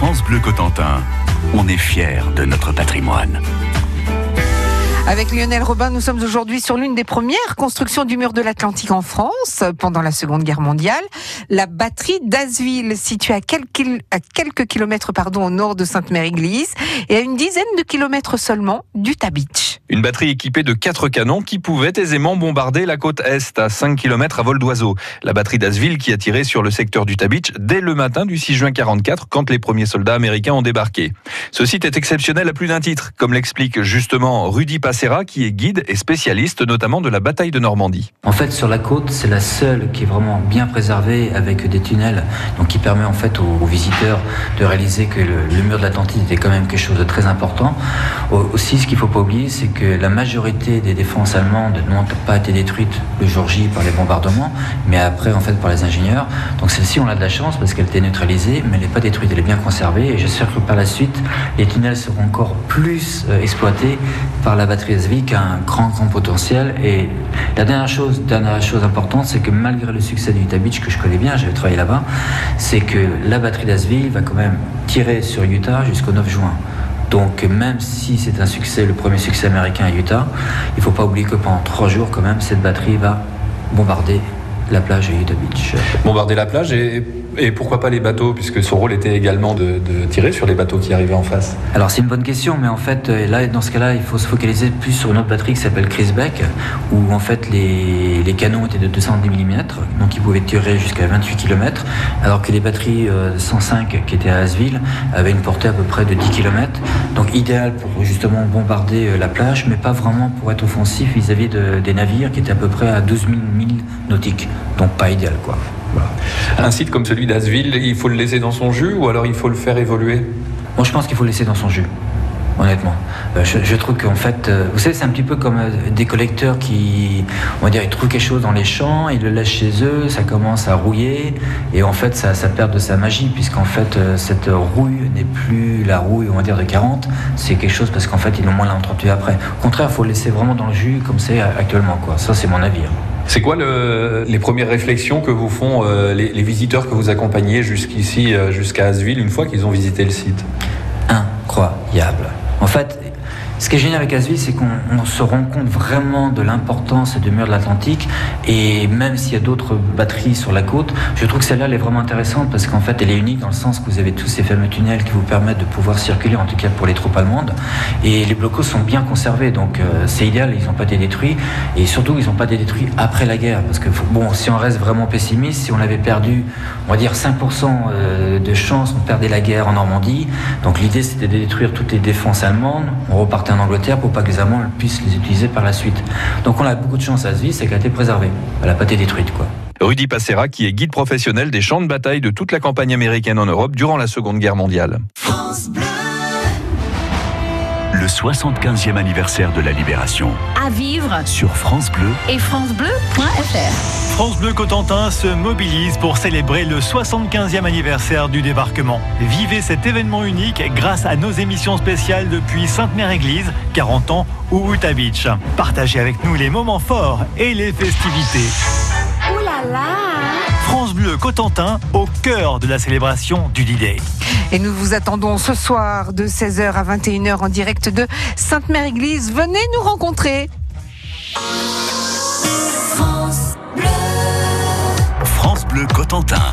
France Bleu Cotentin, on est fiers de notre patrimoine. Avec Lionel Robin, nous sommes aujourd'hui sur l'une des premières constructions du mur de l'Atlantique en France pendant la Seconde Guerre mondiale, la batterie d'Asville, située à quelques, kilomètres au nord de Sainte-Mère-Église et à une dizaine de kilomètres seulement du Beach. Une batterie équipée de quatre canons qui pouvait aisément bombarder la côte est à 5 km à vol d'oiseau. La batterie d'Asville qui a tiré sur le secteur du Beach dès le matin du 6 juin 44 quand les premiers soldats américains ont débarqué. Ce site est exceptionnel à plus d'un titre, comme l'explique justement Rudy Passé qui est guide et spécialiste notamment de la bataille de Normandie. En fait, sur la côte, c'est la seule qui est vraiment bien préservée avec des tunnels, donc qui permet en fait aux, visiteurs de réaliser que le, mur de l'Atlantique était quand même quelque chose de très important. aussi, ce qu'il faut pas oublier, c'est que la majorité des défenses allemandes n'ont pas été détruites le jour J par les bombardements, mais après en fait par les ingénieurs. Donc celle-ci, on a de la chance parce qu'elle était neutralisée, mais elle n'est pas détruite, elle est bien conservée. Et j'espère que par la suite, les tunnels seront encore plus euh, exploités par la batterie PSV qui a un grand, grand potentiel. Et la dernière chose, dernière chose importante, c'est que malgré le succès du Utah Beach, que je connais bien, j'avais travaillé là-bas, c'est que la batterie d'Asville va quand même tirer sur Utah jusqu'au 9 juin. Donc même si c'est un succès, le premier succès américain à Utah, il ne faut pas oublier que pendant trois jours quand même, cette batterie va bombarder la plage à Utah Beach. Bombarder la plage et et pourquoi pas les bateaux, puisque son rôle était également de, tirer sur les bateaux qui arrivaient en face Alors c'est une bonne question, mais en fait, euh, là, dans ce cas-là, il faut se focaliser plus sur une autre batterie qui s'appelle Chris Beck, où en fait les, les, canons étaient de 210 mm, donc ils pouvaient tirer jusqu'à 28 km, alors que les batteries 105 euh, qui étaient à Asville avaient une portée à peu près de 10 km, idéal pour justement bombarder euh, la plage, mais pas vraiment pour être offensif vis-à-vis des navires qui étaient à peu près à 12 000 milles nautiques, donc pas idéal quoi. Un site comme celui d'Asville, il faut le laisser dans son jus ou alors il faut le faire évoluer? Moi, je pense qu'il faut le laisser dans son jus honnêtement. Euh, je, trouve qu'en fait, euh, vous savez, c'est un petit peu comme euh, des collecteurs qui, on va dire, ils trouvent quelque chose dans les champs, ils le laissent chez eux, ça commence à rouiller, et en fait, ça, ça perd de sa magie, puisqu'en fait, cette rouille n'est plus la rouille, on va dire, de 40, c'est quelque chose parce qu'en fait, ils l'ont moins l'entretenu après. Au contraire, il faut le laisser vraiment dans le jus, comme c'est actuellement, quoi. Ça, c'est mon avis. Hein. C'est quoi les premières réflexions que vous font euh, les, visiteurs que vous accompagnez jusqu'ici, euh, jusqu'à Asville, une fois qu'ils ont visité le site? Incroyable. En fait, ce qui est génial avec Asville, c'est qu'on se rend compte vraiment de l'importance du mur de l'Atlantique. Et même s'il y a d'autres batteries sur la côte, je trouve que celle-là, elle est vraiment intéressante parce qu'en fait, elle est unique dans le sens que vous avez tous ces fameux tunnels qui vous permettent de pouvoir circuler, en tout cas pour les troupes allemandes. Et les blocos sont bien conservés, donc euh, c'est idéal, ils n'ont pas été détruits. Et surtout, ils n'ont pas été détruits après la guerre. Parce que, bon, si on reste vraiment pessimiste, si on avait perdu, on va dire 5% euh, de chance, on perdait la guerre en Normandie. Donc l'idée, c'était de détruire toutes les défenses allemandes. On repartait en Angleterre pour pas que les Allemands puissent les utiliser par la suite. Donc on a beaucoup de chance à ce vie, c'est qu'elle a été préservée. Elle n'a pas été détruite, quoi. Rudy Passera, qui est guide professionnel des champs de bataille de toute la campagne américaine en Europe durant la Seconde Guerre mondiale. France Bleu. Le 75e anniversaire de la Libération. À vivre sur France Bleu et francebleu.fr. France Bleu Cotentin se mobilise pour célébrer le 75e anniversaire du débarquement. Vivez cet événement unique grâce à nos émissions spéciales depuis Sainte-Mère-Église, 40 ans, ou Utah Beach. Partagez avec nous les moments forts et les festivités. Ouh là là France Bleu Cotentin au cœur de la célébration du D-Day. Et nous vous attendons ce soir de 16h à 21h en direct de Sainte-Mère-Église. Venez nous rencontrer. France Bleu. France Bleu Cotentin.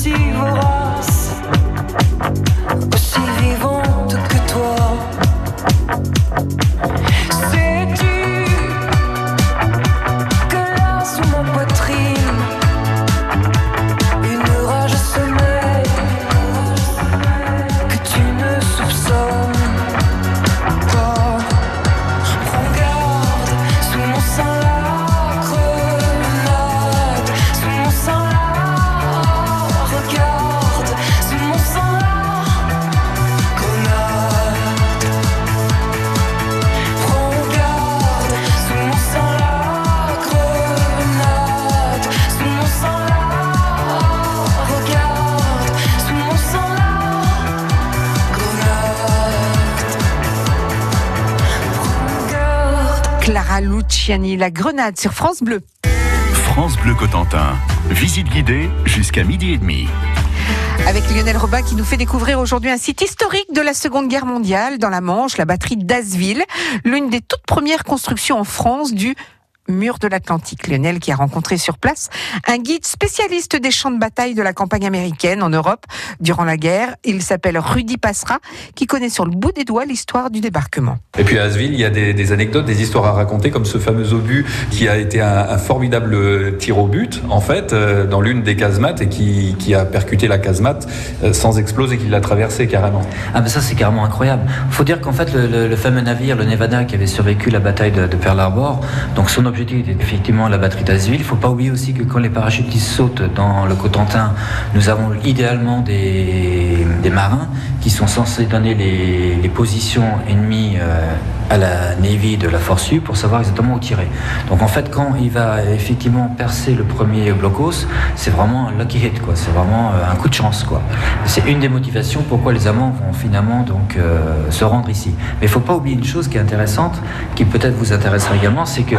see you. Clara Luciani, la grenade sur France Bleu. France Bleu Cotentin. Visite guidée jusqu'à midi et demi. Avec Lionel Robin qui nous fait découvrir aujourd'hui un site historique de la Seconde Guerre mondiale dans la Manche, la batterie d'Asville, l'une des toutes premières constructions en France du mur de l'Atlantique. Lionel qui a rencontré sur place un guide spécialiste des champs de bataille de la campagne américaine en Europe durant la guerre. Il s'appelle Rudy Passera qui connaît sur le bout des doigts l'histoire du débarquement. Et puis à Asville, il y a des, des anecdotes, des histoires à raconter, comme ce fameux obus qui a été un, un formidable tir au but, en fait, euh, dans l'une des casemates et qui, qui a percuté la casemate euh, sans exploser, qui l'a traversée carrément. Ah ben ça c'est carrément incroyable. faut dire qu'en fait le, le- le fameux navire, le Nevada, qui avait survécu la bataille de, de Pearl Harbor, donc son effectivement la batterie d'Asville. Il faut pas oublier aussi que quand les parachutistes sautent dans le Cotentin, nous avons idéalement des, marins qui sont censés donner les, positions ennemies euh, à la Navy de la Force U pour savoir exactement où tirer. Donc en fait quand il va effectivement percer le premier blocos, c'est vraiment un lucky hit quoi. C'est vraiment euh, un coup de chance quoi. C'est une des motivations pourquoi les Allemands vont finalement donc euh, se rendre ici. Mais il faut pas oublier une chose qui est intéressante, qui peut-être vous intéressera également, c'est que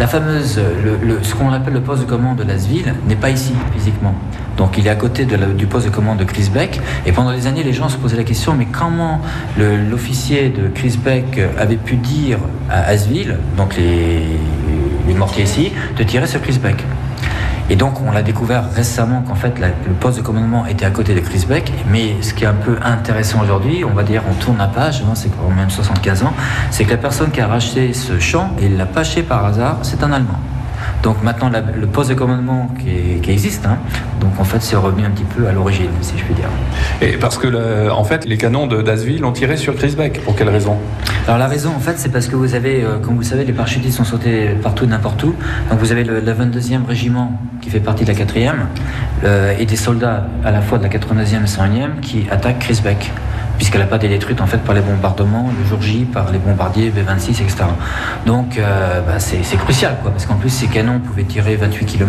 la fameuse, le- ce qu'on appelle le poste de commande de Lasville n'est pas ici physiquement. Donc il est à côté du poste de commande de Crisbeck. Et pendant des années, les gens se posaient la question, mais comment l'officier de Crisbeck avait pu dire à Asville, donc les, les mortiers ici, de tirer sur Crisbeck et donc, on l'a découvert récemment qu'en fait, le poste de commandement était à côté de Crisbeck. Mais ce qui est un peu intéressant aujourd'hui, on va dire, on tourne la page, hein, c'est quand même 75 ans, c'est que la personne qui a racheté ce champ, et il l'a pas acheté par hasard, c'est un Allemand. Donc maintenant, la- le poste de commandement qui, est- qui existe, hein, donc en fait, c'est revenu un petit peu à l'origine, si je puis dire. Et parce que, le- en fait, les canons de- d'Asville ont tiré sur Crisbeck. Pour quelle raison? Alors la raison, en fait, c'est parce que vous avez, euh, comme vous le savez, les parachutistes sont sautés partout, n'importe où. Donc vous avez le, le 22e régiment qui fait partie de la 4e euh, et des soldats à la fois de la 89e et 101e qui attaquent Crisbeck puisqu'elle n'a pas été détruite en fait par les bombardements le jour J, par les bombardiers B-26, etc. Donc euh, bah, c'est crucial, quoi, parce qu'en plus ces canons pouvaient tirer 28 km.